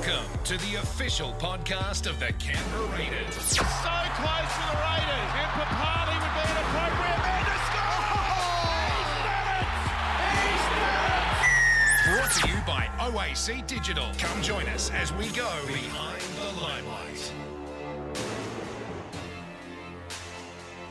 Welcome to the official podcast of the Canberra Raiders. So close to the Raiders. And Papali'i would be an appropriate man to score. He's done it! He's done it! Brought to you by OAC Digital. Come join us as we go behind the limelight.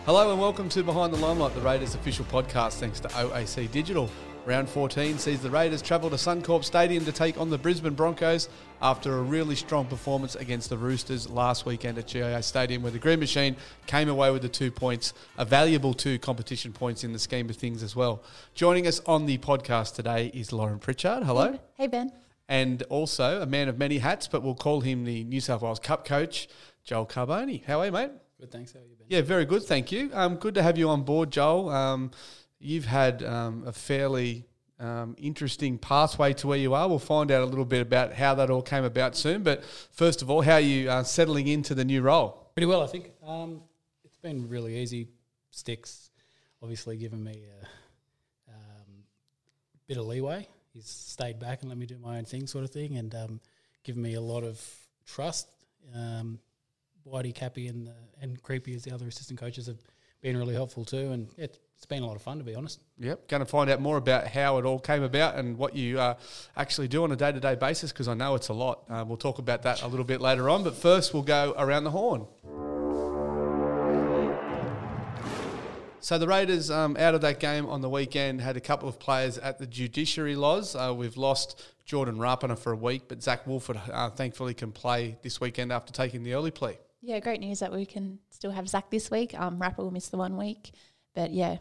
Hello and welcome to Behind the Limelight, the Raiders official podcast, thanks to OAC Digital. Round 14 sees the Raiders travel to Suncorp Stadium to take on the Brisbane Broncos after a really strong performance against the Roosters last weekend at GIO Stadium, where the Green Machine came away with the two points, a valuable two competition points in the scheme of things as well. Joining us on the podcast today is Lauren Pritchard. Hello. Hey, Ben. And also a man of many hats, but we'll call him the New South Wales Cup coach, Joel Carbone. How are you, mate? Good, thanks. How are you, Ben? Yeah, very good, thank you. Um, good to have you on board, Joel. Um, you've had um, a fairly um, interesting pathway to where you are. We'll find out a little bit about how that all came about soon. But first of all, how are you uh, settling into the new role? Pretty well, I think. Um, it's been really easy. Sticks, obviously, given me a um, bit of leeway. He's stayed back and let me do my own thing, sort of thing, and um, given me a lot of trust. Um, Whitey, Cappy, and the, and Creepy as the other assistant coaches have been really helpful too, and it's, it's been a lot of fun to be honest. Yep, going to find out more about how it all came about and what you uh, actually do on a day to day basis because I know it's a lot. Uh, we'll talk about that a little bit later on, but first we'll go around the horn. So the Raiders, um, out of that game on the weekend, had a couple of players at the judiciary laws. Uh, we've lost Jordan Rapana for a week, but Zach Woolford uh, thankfully can play this weekend after taking the early plea. Yeah, great news that we can still have Zach this week. Um, Rapper will miss the one week, but yeah,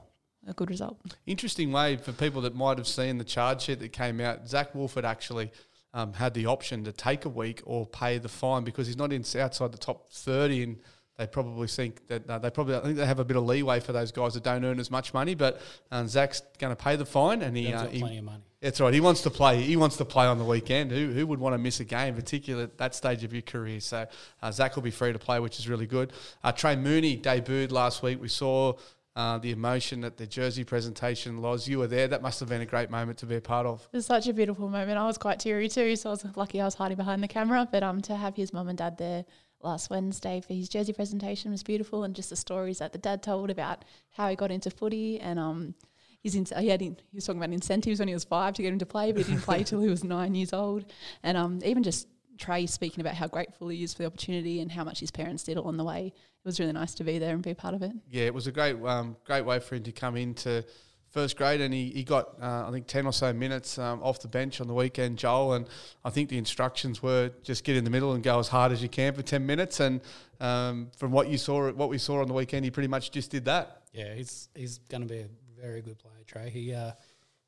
a good result. Interesting way for people that might have seen the charge sheet that came out. Zach Woolford actually um, had the option to take a week or pay the fine because he's not in outside the top thirty, and they probably think that uh, they probably I think they have a bit of leeway for those guys that don't earn as much money. But um, Zach's going to pay the fine, and he, He's uh, got he plenty of money. that's right. He wants to play. He wants to play on the weekend. Who, who would want to miss a game, particularly at that stage of your career? So uh, Zach will be free to play, which is really good. Uh, Trey Mooney debuted last week. We saw uh, the emotion at the jersey presentation. Loz, you were there. That must have been a great moment to be a part of. It was such a beautiful moment. I was quite teary too, so I was lucky I was hiding behind the camera. But um, to have his mum and dad there last Wednesday for his jersey presentation was beautiful, and just the stories that the dad told about how he got into footy and um. He's in, he, had in, he was talking about incentives when he was five to get him to play, but he didn't play till he was nine years old. And um, even just Trey speaking about how grateful he is for the opportunity and how much his parents did along the way. It was really nice to be there and be a part of it. Yeah, it was a great, um, great way for him to come into first grade, and he, he got uh, I think ten or so minutes um, off the bench on the weekend, Joel. And I think the instructions were just get in the middle and go as hard as you can for ten minutes. And um, from what you saw, what we saw on the weekend, he pretty much just did that. Yeah, he's he's going to be a very good player, Trey. He uh,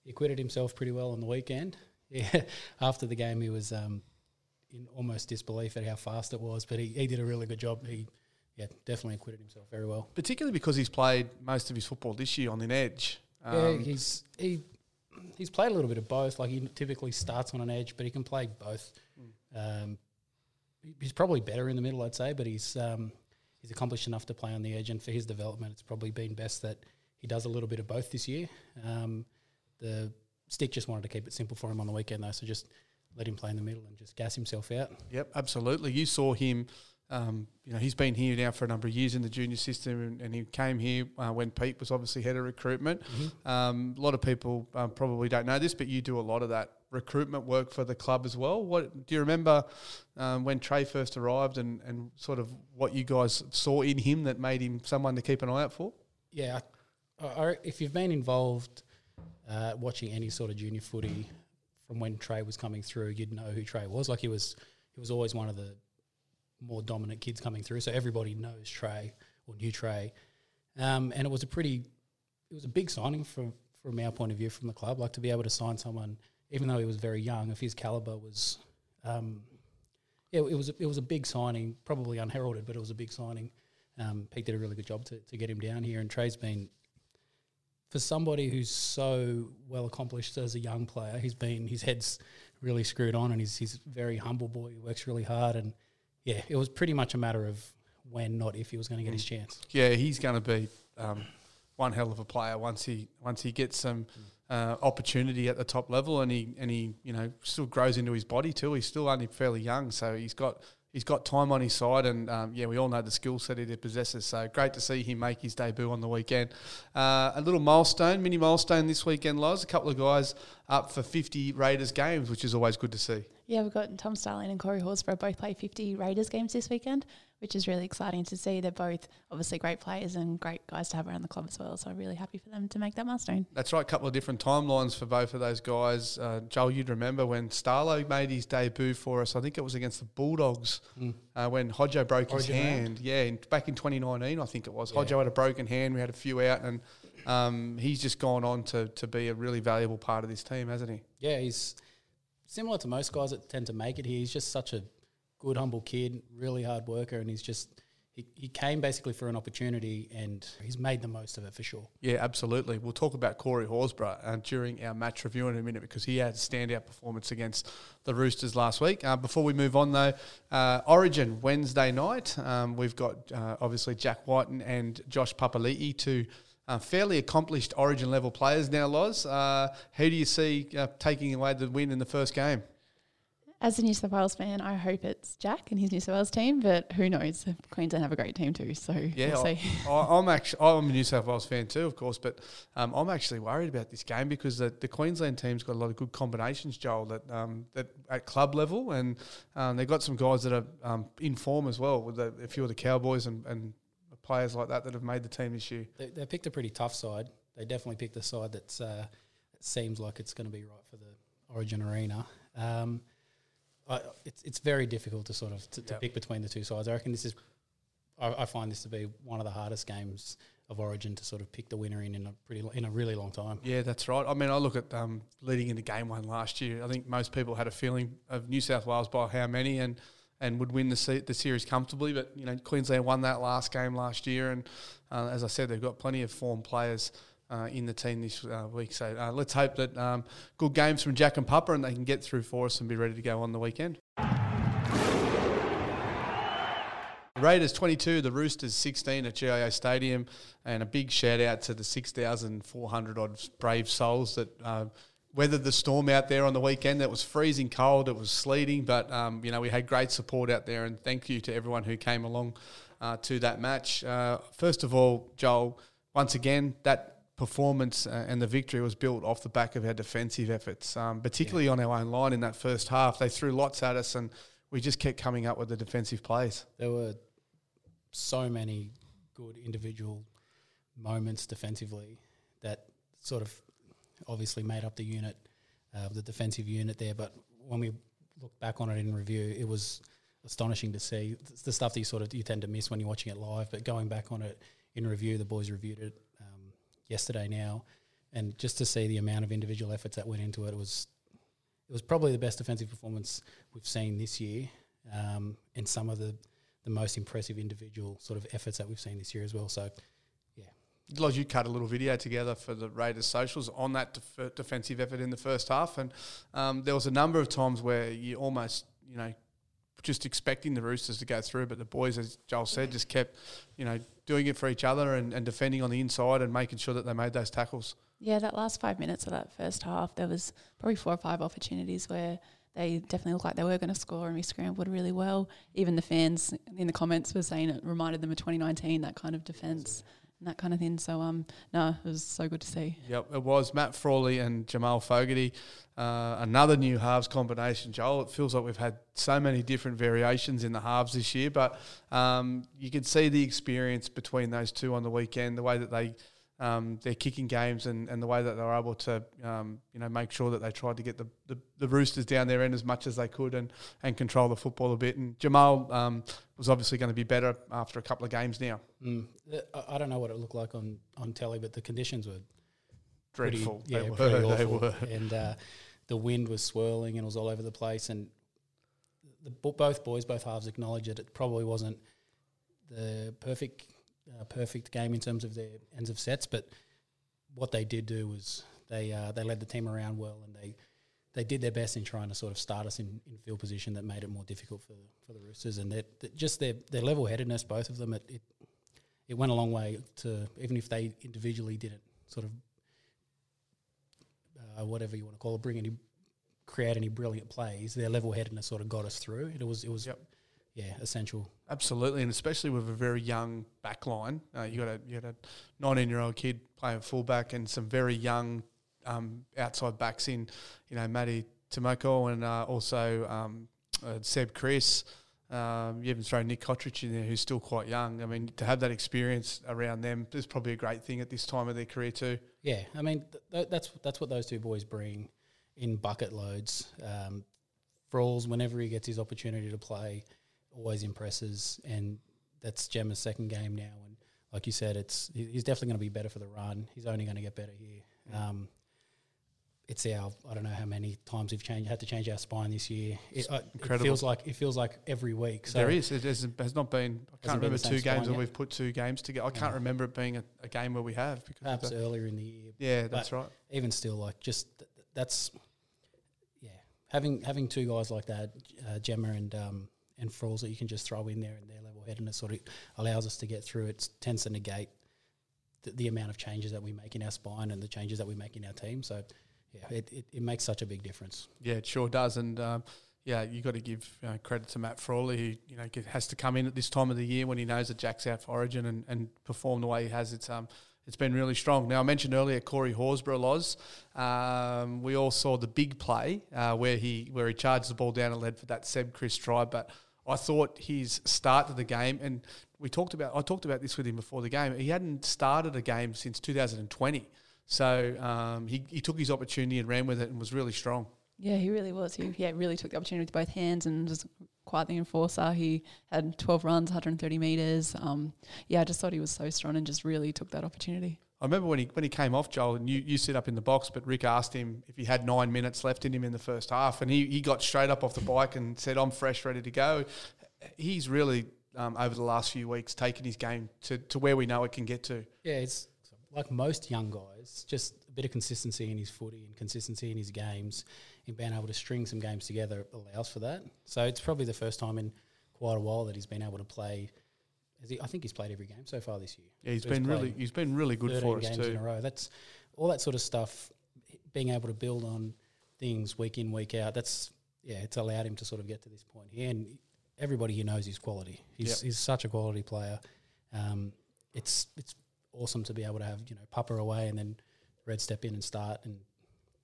he acquitted himself pretty well on the weekend. Yeah, after the game, he was um, in almost disbelief at how fast it was, but he, he did a really good job. He yeah, definitely acquitted himself very well. Particularly because he's played most of his football this year on an edge. yeah, Um, he's he he's played a little bit of both. Like he typically starts on an edge, but he can play both. Um, he's probably better in the middle, I'd say, but he's um, he's accomplished enough to play on the edge, and for his development, it's probably been best that he does a little bit of both this year. Um, the stick just wanted to keep it simple for him on the weekend, though, so just let him play in the middle and just gas himself out. Yep, absolutely. You saw him. Um, you know, he's been here now for a number of years in the junior system, and, and he came here uh, when Pete was obviously head of recruitment. Um, a lot of people um, probably don't know this, but you do a lot of that recruitment work for the club as well. What do you remember um, when Trey first arrived, and, and sort of what you guys saw in him that made him someone to keep an eye out for? Yeah, I, I, if you've been involved uh, watching any sort of junior footy from when Trey was coming through, you'd know who Trey was. Like he was, he was always one of the more dominant kids coming through. So everybody knows Trey or knew Trey, um, and it was a pretty, it was a big signing from from our point of view from the club. Like to be able to sign someone, even though he was very young, if his caliber was. Um, yeah, it was a, it was a big signing, probably unheralded, but it was a big signing. Um, Pete did a really good job to, to get him down here, and Trey's been for somebody who's so well accomplished as a young player. He's been his head's really screwed on, and he's he's a very humble boy. He works really hard, and yeah, it was pretty much a matter of when, not if, he was going to get his chance. Yeah, he's going to be um, one hell of a player once he once he gets some uh, opportunity at the top level, and he and he you know still grows into his body too. He's still only fairly young, so he's got he's got time on his side, and um, yeah, we all know the skill set he possesses. So great to see him make his debut on the weekend. Uh, a little milestone, mini milestone this weekend, Loz. A couple of guys up for 50 Raiders games, which is always good to see. Yeah, we've got Tom Starling and Corey Horsburgh both play 50 Raiders games this weekend, which is really exciting to see. They're both obviously great players and great guys to have around the club as well. So I'm really happy for them to make that milestone. That's right, a couple of different timelines for both of those guys. Uh, Joel, you'd remember when Starlo made his debut for us, I think it was against the Bulldogs Mm. uh, when Hodjo broke his hand. round. Yeah, in, back in 2019, I think it was. Yeah. Hodjo had a broken hand. We had a few out, and um, he's just gone on to, to be a really valuable part of this team, hasn't he? Yeah, he's similar to most guys that tend to make it here. He's just such a good, humble kid, really hard worker, and he's just he, he came basically for an opportunity and he's made the most of it for sure. Yeah, absolutely. We'll talk about Corey Horsburgh uh, during our match review in a minute because he had a standout performance against the Roosters last week. Uh, before we move on, though, uh, Origin Wednesday night, um, we've got uh, obviously Jack Wighton and Josh Papali'i, two uh, fairly accomplished Origin level players now, Loz. Uh, who do you see uh, taking away the win in the first game? As a New South Wales fan, I hope it's Jack and his New South Wales team, but who knows? Queensland have a great team too, so Yeah, we'll I, I'm actually I'm a New South Wales fan too, of course, but um, I'm actually worried about this game because the, the Queensland team's got a lot of good combinations, Joel, that um, that at club level, and um, they've got some guys that are um, in form as well with the, a few of the Cowboys and, and players like that that have made the team this year. They, they picked a pretty tough side. They definitely picked a side that's uh, that seems like it's going to be right for the Origin arena. Um, I, it's it's very difficult to sort of to, to Yep. pick between the two sides. I reckon this is. I, I find this to be one of the hardest games of Origin to sort of pick the winner in in a pretty in a really long time. Yeah, that's right. I mean, I look at um, leading into game one last year. I think most people had a feeling of New South Wales by how many and and would win the the series comfortably. But you know, Queensland won that last game last year, and uh, as I said, they've got plenty of form players. Uh, in the team this uh, week, so uh, let's hope that um, good games from Jack and Papa and they can get through for us and be ready to go on the weekend. Raiders 22, the Roosters 16 at GIO Stadium, and a big shout out to the 6,400 odd brave souls that uh, weathered the storm out there on the weekend. It was freezing cold, it was sleeting, but um, you know we had great support out there, and thank you to everyone who came along uh, to that match. Uh, first of all, Joel, once again that performance uh, and the victory was built off the back of our defensive efforts, um, particularly on our own line in that first half. They threw lots at us, and we just kept coming up with the defensive plays. There were so many good individual moments defensively that sort of obviously made up the unit, uh, the defensive unit there. But when we look back on it in review, it was astonishing to see It's the stuff that you sort of you tend to miss when you're watching it live. But going back on it in review, the boys reviewed it um, yesterday now, and just to see the amount of individual efforts that went into it, it was it was probably the best defensive performance we've seen this year, um, and some of the the most impressive individual sort of efforts that we've seen this year as well. So, Loz, you cut a little video together for the Raiders socials on that def- defensive effort in the first half, and um, there was a number of times where you almost, you know, just expecting the Roosters to go through, but the boys, as Joel said, just kept, you know, doing it for each other and, and defending on the inside and making sure that they made those tackles. Yeah, that last five minutes of that first half, there was probably four or five opportunities where they definitely looked like they were going to score, and we scrambled really well. Even the fans in the comments were saying it reminded them of 2019, that kind of defence and that kind of thing. So, um, no, it was so good to see. Yep, it was Matt Frawley and Jamal Fogarty. Uh, another new halves combination, Joel. It feels like we've had so many different variations in the halves this year, but um, you can see the experience between those two on the weekend, the way that they um, they're kicking games and, and the way that they were able to um, you know make sure that they tried to get the, the, the Roosters down their end as much as they could and, and control the football a bit. And Jamal um, was obviously going to be better after a couple of games now. mm, I- I don't know what it looked like on, on telly, but the conditions were pretty- Dreadful. yeah, they were. pretty They awful. were. and uh, the wind was swirling and it was all over the place. And the, both boys, both halves acknowledged it. It probably wasn't the perfect uh, perfect game in terms of their ends of sets, but what they did do was they uh, they led the team around well and they they did their best in trying to sort of start us in, in field position that made it more difficult for the, for the Roosters and that just their their level headedness, both of them, it, it it went a long way to even if they individually didn't sort of know, whatever you want to call it, bring any, create any brilliant plays. Their level headedness sort of got us through. It was, it was, Yep. Yeah, essential. Absolutely, and especially with a very young back line. Uh, you got a you got a 19 year old kid playing fullback and some very young um, outside backs in, you know, Matty Timoko and uh, also um, uh, Seb Kris. Um, you even throw Nick Cotric in there, who's still quite young. I mean, to have that experience around them is probably a great thing at this time of their career too. Yeah, I mean th- th- that's that's what those two boys bring in bucket loads. Um, Frawls, whenever he gets his opportunity to play, always impresses, and that's Gemma's second game now. And like you said, it's he's definitely going to be better for the run. He's only going to get better here. Um, it's our I don't know how many times we've changed had to change our spine this year. It, uh, it incredible. feels like it feels like every week. So there is. It has, has not been. I can't remember two games where yet? we've put two games together. I can't No. remember it being a, a game where we have because perhaps earlier in the year. yeah, that's right. even still, like just th- that's yeah, having having two guys like that, uh, Gemma and um, and Frawls that you can just throw in there and their level head, and it sort of allows us to get through. It tends to negate the, the amount of changes that we make in our spine and the changes that we make in our team. So yeah, it, it, it makes such a big difference. Yeah, it sure does, and um, yeah, you got to give you know, credit to Matt Frawley, who you know has to come in at this time of the year when he knows that Jack's out for Origin and, and perform the way he has. It's um, it's been really strong. Now I mentioned earlier Corey Horsburgh, Loz. Um, we all saw the big play uh, where he where he charged the ball down and led for that Seb Kris try, but. I thought his start to the game, and we talked about. I talked about this with him before the game. He hadn't started a game since 2020, so um, he he took his opportunity and ran with it and was really strong. Yeah, he really was. He yeah really took the opportunity with both hands and was quite the enforcer. He had 12 runs, 130 meters. Um, yeah, I just thought he was so strong and just really took that opportunity. I remember when he when he came off, Joel, and you, you sit up in the box, but Rick asked him if he had nine minutes left in him in the first half, and he, he got straight up off the bike and said, "I'm fresh, ready to go." He's really um, over the last few weeks taken his game to, to where we know it can get to. Yeah, it's like most young guys, just a bit of consistency in his footy and consistency in his games, and being able to string some games together allows for that. So it's probably the first time in quite a while that he's been able to play. He, I think he's played every game so far this year. Yeah, he's So been really he's been really good for us games too. in a row. That's all that sort of stuff. Being able to build on things week in week out. That's yeah, it's allowed him to sort of get to this point here, and everybody here knows his quality. He's Yep. he's such a quality player. Um, it's it's awesome to be able to have you know Pupper away and then Red step in and start, and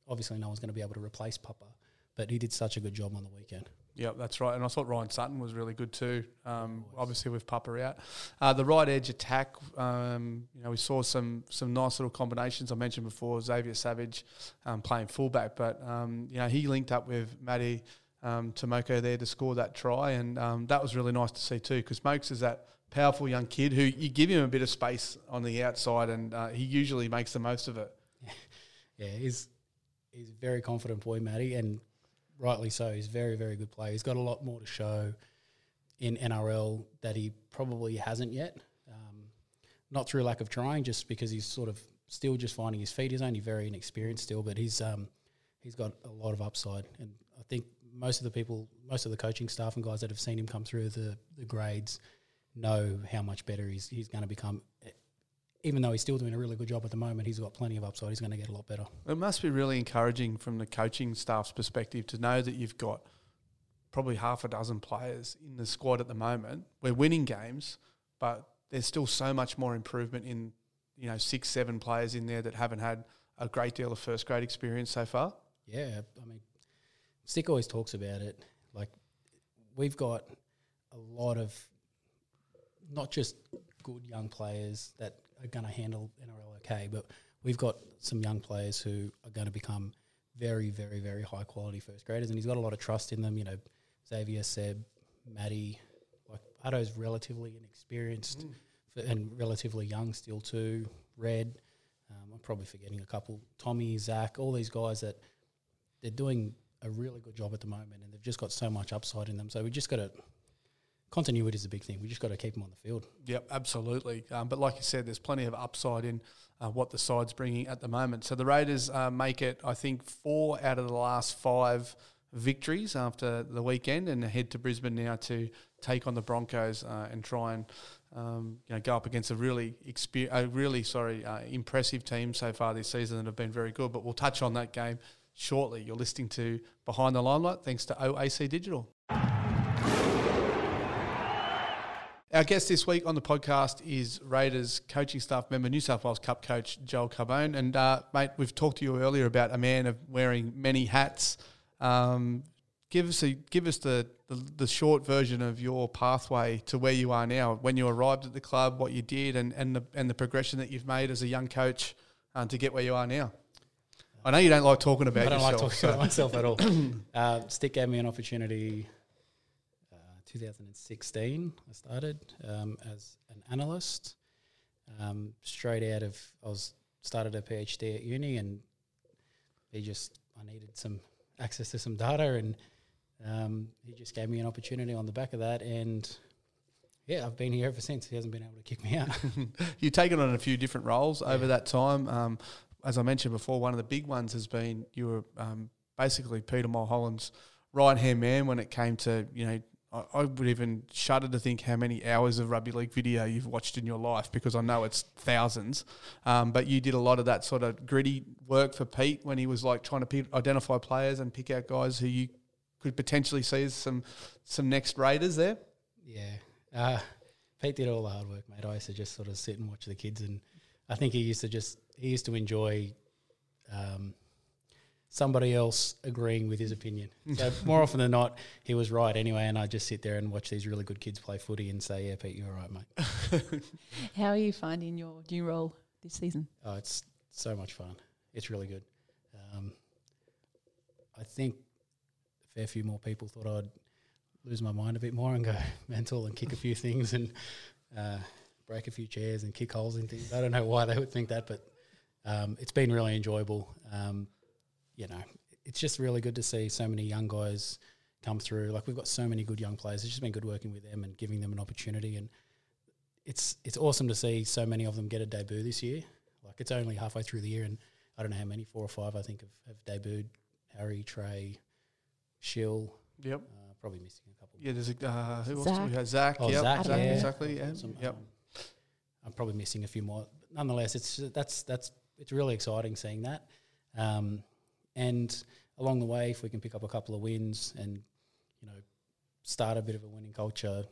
obviously no one's going to be able to replace Pupper, but he did such a good job on the weekend. Yeah, that's right. And I thought Ryan Sutton was really good too. Um, obviously with Papa out, uh, the right edge attack. Um, you know, we saw some some nice little combinations. I mentioned before Xavier Savage um, playing fullback, but um, you know he linked up with Matty um, Timoko there to score that try, and um, that was really nice to see too. Because Mokes is that powerful young kid who you give him a bit of space on the outside, and uh, he usually makes the most of it. Yeah, he's he's a very confident boy, Matty, and rightly so. He's very very good player. He's got a lot more to show in NRL that he probably hasn't yet. Um, not through lack of trying, just because he's sort of still just finding his feet. He's only very inexperienced still, but he's um, he's got a lot of upside, and I think most of the people, most of the coaching staff and guys that have seen him come through the the grades know how much better he's he's going to become. Even though he's still doing a really good job at the moment, he's got plenty of upside. He's going to get a lot better. It must be really encouraging from the coaching staff's perspective to know that you've got probably half a dozen players in the squad at the moment. We're winning games, but there's still so much more improvement in, you know, six, seven players in there that haven't had a great deal of first grade experience so far. Yeah, I mean, Stick always talks about it. Like, we've got a lot of not just good young players that are going to handle NRL okay, but we've got some young players who are going to become very, very, very high quality first graders, and he's got a lot of trust in them. You know, Xavier, Seb, Matty, like Addo's relatively inexperienced f and relatively young still too. Red, um, I'm probably forgetting a couple. Tommy, Zach, all these guys that they're doing a really good job at the moment, and they've just got so much upside in them. So we just got to continuity is a big thing. We just got to keep them on the field. Yep, absolutely. Um, but like you said, there's plenty of upside in uh, what the side's bringing at the moment. So the Raiders uh, make it, I think, four out of the last five victories after the weekend and head to Brisbane now to take on the Broncos uh, and try and um, you know, go up against a really exper- a really sorry uh, impressive team so far this season that have been very good. But we'll touch on that game shortly. You're listening to Behind the Limelight, thanks to OAC Digital. Our guest this week on the podcast is Raiders coaching staff member, New South Wales Cup coach Joel Carbone. And, uh, mate, we've talked to you earlier about a man of wearing many hats. Um, give us a, give us the, the, the short version of your pathway to where you are now, when you arrived at the club, what you did, and, and, the, and the progression that you've made as a young coach uh, to get where you are now. I know you don't like talking about I don't yourself. like talking so- about myself at all. uh, Stick gave me an opportunity. Uh, 2016, I started um, as an analyst. Um, straight out of, I was started a PhD at uni, and he just I needed some access to some data, and um, he just gave me an opportunity on the back of that, and yeah, I've been here ever since. He hasn't been able to kick me out. You've taken on a few different roles over that time. Um, as I mentioned before, one of the big ones has been you were um, basically Peter Mulholland's right hand man when it came to you know. I, would even shudder to think how many hours of rugby league video you've watched in your life because I know it's thousands. Um, but you did a lot of that sort of gritty work for Pete when he was like trying to identify players and pick out guys who you could potentially see as some some next Raiders there. Yeah. Uh, Pete did all the hard work, mate. I used to just sort of sit and watch the kids, and I think he used to just he used to enjoy um, somebody else agreeing with his opinion. So more often than not, he was right anyway, and I just sit there and watch these really good kids play footy and say, "Yeah, Pete, you're right, mate." How are you finding your new role this season? Oh, it's so much fun. It's really good. Um, I think a fair few more people thought I'd lose my mind a bit more and go mental and kick a few things and uh, break a few chairs and kick holes in things. I don't know why they would think that, but um, it's been really enjoyable. Um, you know, it's just really good to see so many young guys come through. Like we've got so many good young players. It's just been good working with them and giving them an opportunity. And it's it's awesome to see so many of them get a debut this year. Like it's only halfway through the year, and I don't know how many, four or five, I think, have, have debuted. Harry, Trey, Shill, Yep. uh, probably missing a couple. Yeah, there's a uh, who else? Zach. do We had Zach. Oh, yep, Zach, Zach, yeah. exactly. Yeah. Some, Yep. um, I'm probably missing a few more. But nonetheless, it's that's that's it's really exciting seeing that. Um, and along the way, if we can pick up a couple of wins and you know start a bit of a winning culture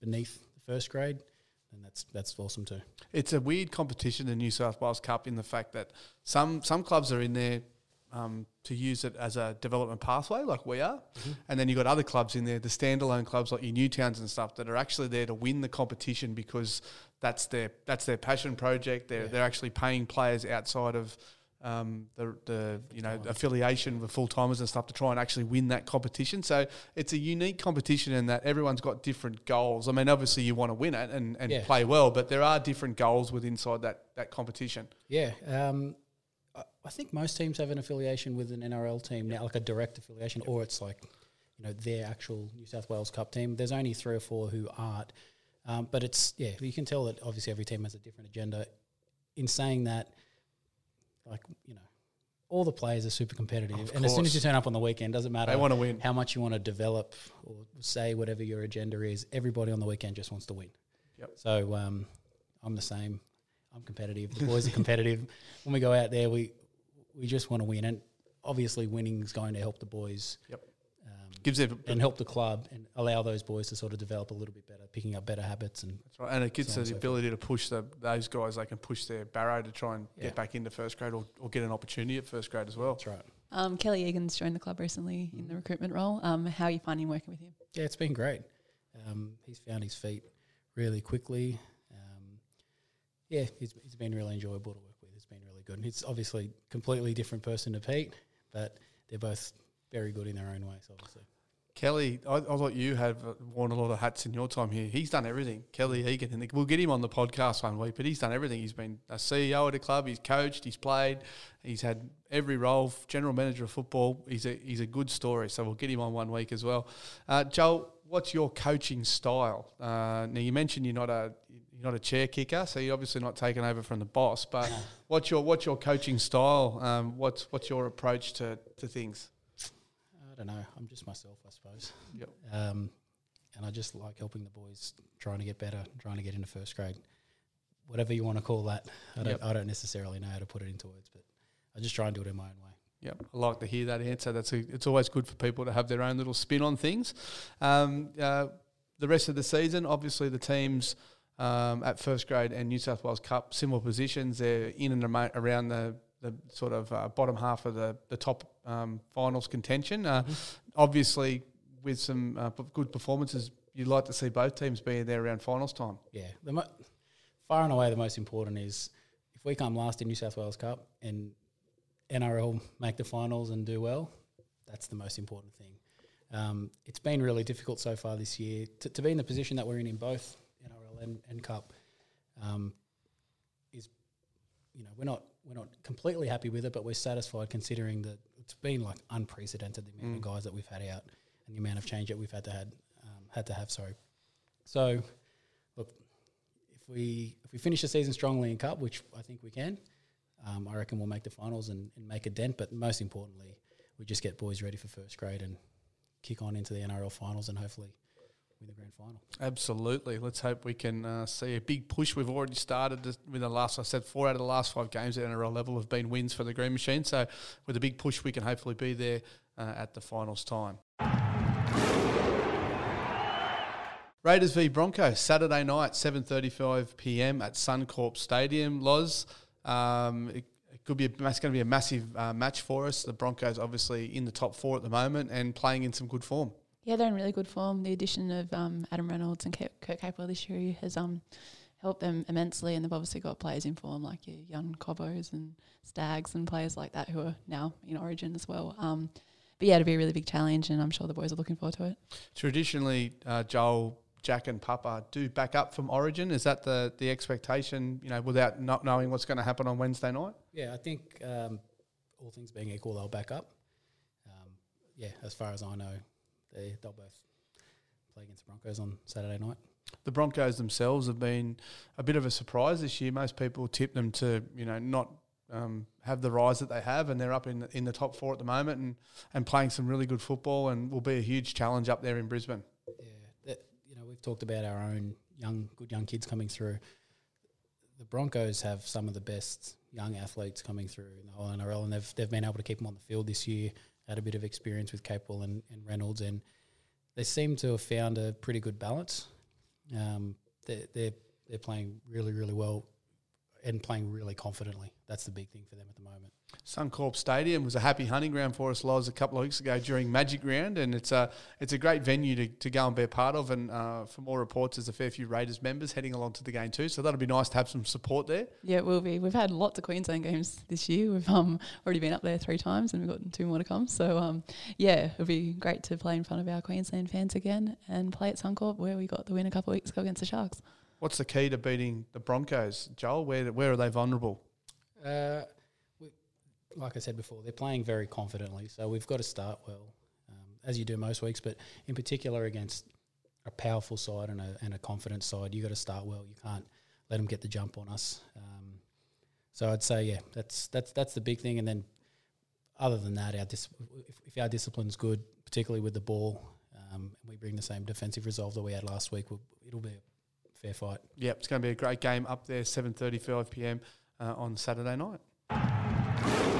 beneath the first grade, then that's that's awesome too. It's a weird competition, the New South Wales Cup, in the fact that some some clubs are in there um, to use it as a development pathway, like we are, and then you've got other clubs in there, the standalone clubs like your Newtowns and stuff, that are actually there to win the competition because that's their that's their passion project. They're they're actually paying players outside of. Um, the the you know affiliation with full timers and stuff to try and actually win that competition. So it's a unique competition in that everyone's got different goals. I mean, obviously you want to win it and, and Yeah. play well, but there are different goals with inside that that competition. Yeah, um, I, I think most teams have an affiliation with an NRL team now, like a direct affiliation, or it's like you know their actual New South Wales Cup team. There's only three or four who aren't, um, but it's yeah, you can tell that obviously every team has a different agenda. In saying that, like you know, all the players are super competitive, Of and as soon as you turn up on the weekend, doesn't matter They want to win. how much you want to develop or say whatever your agenda is. Everybody on the weekend just wants to win. Yep. So um, I'm the same. I'm competitive. The boys are competitive. When we go out there, we we just want to win, and obviously, winning is going to help the boys. Yep. Gives it and help the club and allow those boys to sort of develop a little bit better, picking up better habits and That's right. And it gives So on the so ability to push the, those guys. They can push their barrow to try and Yeah. get back into first grade or, or get an opportunity at first grade as well. that's right. Um, Kelly Egan's joined the club recently in the recruitment role. Um, how are you finding working with him? Yeah, it's been great. Um, he's found his feet really quickly. Um, yeah, he's, he's been really enjoyable to work with. It's been really good. And he's obviously completely different person to Pete, but they're both very good in their own ways, obviously. Kelly, I, I thought you had worn a lot of hats in your time here. He's done everything. Kelly Egan, and we'll get him on the podcast one week. But he's done everything. He's been a CEO at a club. He's coached. He's played. He's had every role. General manager of football. He's a he's a good story. So we'll get him on one week as well. Uh, Joel, what's your coaching style? Uh, now you mentioned you're not a you're not a chair kicker, so you're obviously not taking over from the boss. But what's your what's your coaching style? Um, what's what's your approach to to things? I don't know. I'm just myself, I suppose. Yep. Um, and I just like helping the boys trying to get better, trying to get into first grade, whatever you want to call that. I don't Yep. I don't necessarily know how to put it into words, but I just try and do it in my own way. Yep, I like to hear that answer. That's a, it's always good for people to have their own little spin on things. Um, uh, the rest of the season, obviously, the teams um, at first grade and New South Wales Cup similar positions. They're in and around the the sort of uh, bottom half of the the top um, finals contention. Uh, Obviously, with some uh, p- good performances, you'd like to see both teams being there around finals time. Yeah, the mo- far and away the most important is if we come last in New South Wales Cup and NRL make the finals and do well, that's the most important thing. Um, it's been really difficult so far this year to, to be in the position that we're in in both NRL and, and Cup. Um, is you know we're not we're not completely happy with it, but we're satisfied considering that it's been like unprecedented the amount of guys that we've had out and the amount of change that we've had to had um, had to have. Sorry, so look, if we if we finish the season strongly in Cup, which I think we can, um, I reckon we'll make the finals and, and make a dent. But most importantly, we just get boys ready for first grade and kick on into the NRL finals and hopefully the grand final. Absolutely. Let's hope we can uh, see a big push. We've already started with the last, I said, four out of the last five games at NRL level have been wins for the Green Machine. So with a big push, we can hopefully be there uh, at the finals time. Raiders v Broncos Saturday night, seven thirty-five PM at Suncorp Stadium. Loz, um, it, it could be a, it's going to be a massive uh, match for us. The Broncos obviously in the top four at the moment and playing in some good form. Yeah, they're in really good form. The addition of um, Adam Reynolds and Kurt Kurt Capewell this year has um, helped them immensely, and they've obviously got players in form like your young Cobos and Stags and players like that who are now in Origin as well. Um, but yeah, it'll be a really big challenge, and I'm sure the boys are looking forward to it. Traditionally, uh, Joel, Jack, and Papa do back up from Origin. Is that the the expectation? You know, without not knowing what's going to happen on Wednesday night. Yeah, I think um, all things being equal, they'll back up. Um, yeah, as far as I know, they they'll both play against the Broncos on Saturday night. The Broncos themselves have been a bit of a surprise this year. Most people tip them to you know not um, have the rise that they have, and they're up in the, in the top four at the moment and and playing some really good football, and will be a huge challenge up there in Brisbane. Yeah, that, you know, we've talked about our own young, good young kids coming through. The Broncos have some of the best young athletes coming through in the whole NRL, and they've they've been able to keep them on the field this year. Had a bit of experience with Capewell and, and Reynolds, and they seem to have found a pretty good balance. Um, they're, they're they're playing really, really well, and playing really confidently. That's the big thing for them at the moment. Suncorp Stadium was a happy hunting ground for us, Loz, a couple of weeks ago during Magic Round, and it's a it's a great venue to, to go and be a part of. And uh, for more reports, there's a fair few Raiders members heading along to the game too, so that'll be nice to have some support there. Yeah, it will be. We've had lots of Queensland games this year. We've um, already been up there three times, and we've got two more to come. So um, yeah, it'll be great to play in front of our Queensland fans again and play at Suncorp, where we got the win a couple of weeks ago against the Sharks. What's the key to beating the Broncos, Joel? Where where are they vulnerable? Uh, we, like I said before, they're playing very confidently, so we've got to start well, um, as you do most weeks. But in particular, against a powerful side and a, and a confident side, you've got to start well. You can't let them get the jump on us. Um, so I'd say, yeah, that's that's that's the big thing. And then, other than that, our dis- if, if our discipline's good, particularly with the ball, um, we bring the same defensive resolve that we had last week, we'll, it'll be a fair fight. Yep, it's going to be a great game up there, 7:35 p.m. Uh, on Saturday night.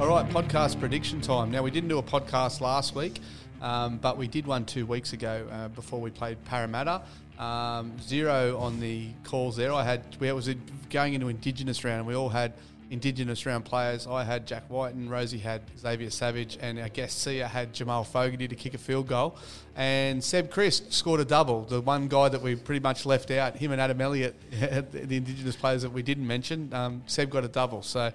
All right, podcast prediction time. Now we didn't do a podcast last week, um, but we did one two weeks ago uh, before we played Parramatta. Um, zero on the calls there. I had we it was a, going into Indigenous round. And we all had Indigenous round players. I had Jack White and Rosie had Xavier Savage, and our guest Sia had Jamal Fogarty to kick a field goal. And Seb Kris scored a double. The one guy that we pretty much left out, him and Adam Elliott, the Indigenous players that we didn't mention, um, Seb got a double. So,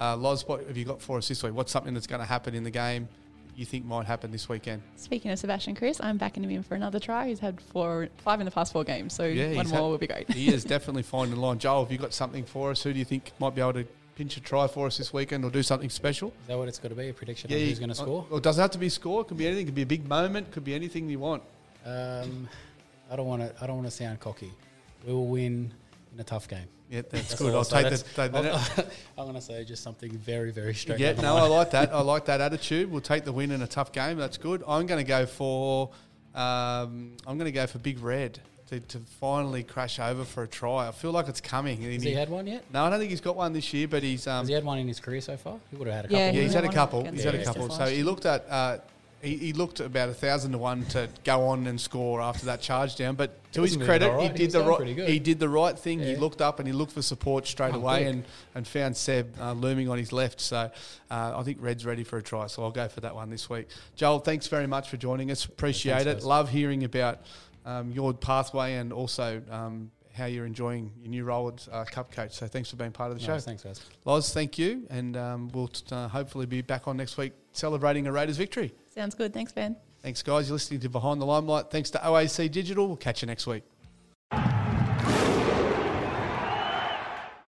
uh, Loz, what have you got for us this week? What's something that's going to happen in the game you think might happen this weekend? Speaking of Sebastian Kris, I'm backing him in for another try. He's had four, five in the past four games, so Yeah, one more had- will be great. he is definitely finding line. Joel, have you got something for us? Who do you think might be able to pinch a try for us this weekend or do something special? Is that what it's got to be? A prediction Yeah, on who's going to score? Or does it have to be score? It could be anything. It could be a big moment. Could be anything you want. Um, I don't want to. I don't want to sound cocky. We will win in a tough game. Yeah, that's, That's good. I'll take the. That's- Take I'll- I'm going to say just something very, very straight. yeah, no. I like that. I like that attitude. We'll take the win in a tough game. That's good. I'm going to go for. Um, I'm going to go for Big Red to, to finally crash over for a try. I feel like it's coming. Has he- he had one yet? no, I don't think he's got one this year, but he's. Um, Has he had one in his career so far? He would have had a Yeah, couple. Yeah, he's had a couple. He's had a couple. So he looked at. Uh, he, he looked about a thousand to one to go on and score after that charge down. But to his credit, all right. he He did was the right. He did the right thing. He looked up and he looked for support straight Oh, away good. and, and found Seb uh, looming on his left. So uh, I think Red's ready for a try. So I'll go for that one this week. Joel, thanks very much for joining us. Appreciate thanks, it. guys. Love hearing about um, your pathway and also um, how you're enjoying your new role as uh, Cup coach. So thanks for being part of the No, show. thanks, guys. Loz, thank you, and um, we'll uh, hopefully be back on next week celebrating a Raiders victory. Sounds good. Thanks, Ben. Thanks, guys. You're listening to Behind the Limelight. Thanks to OAC Digital. We'll catch you next week.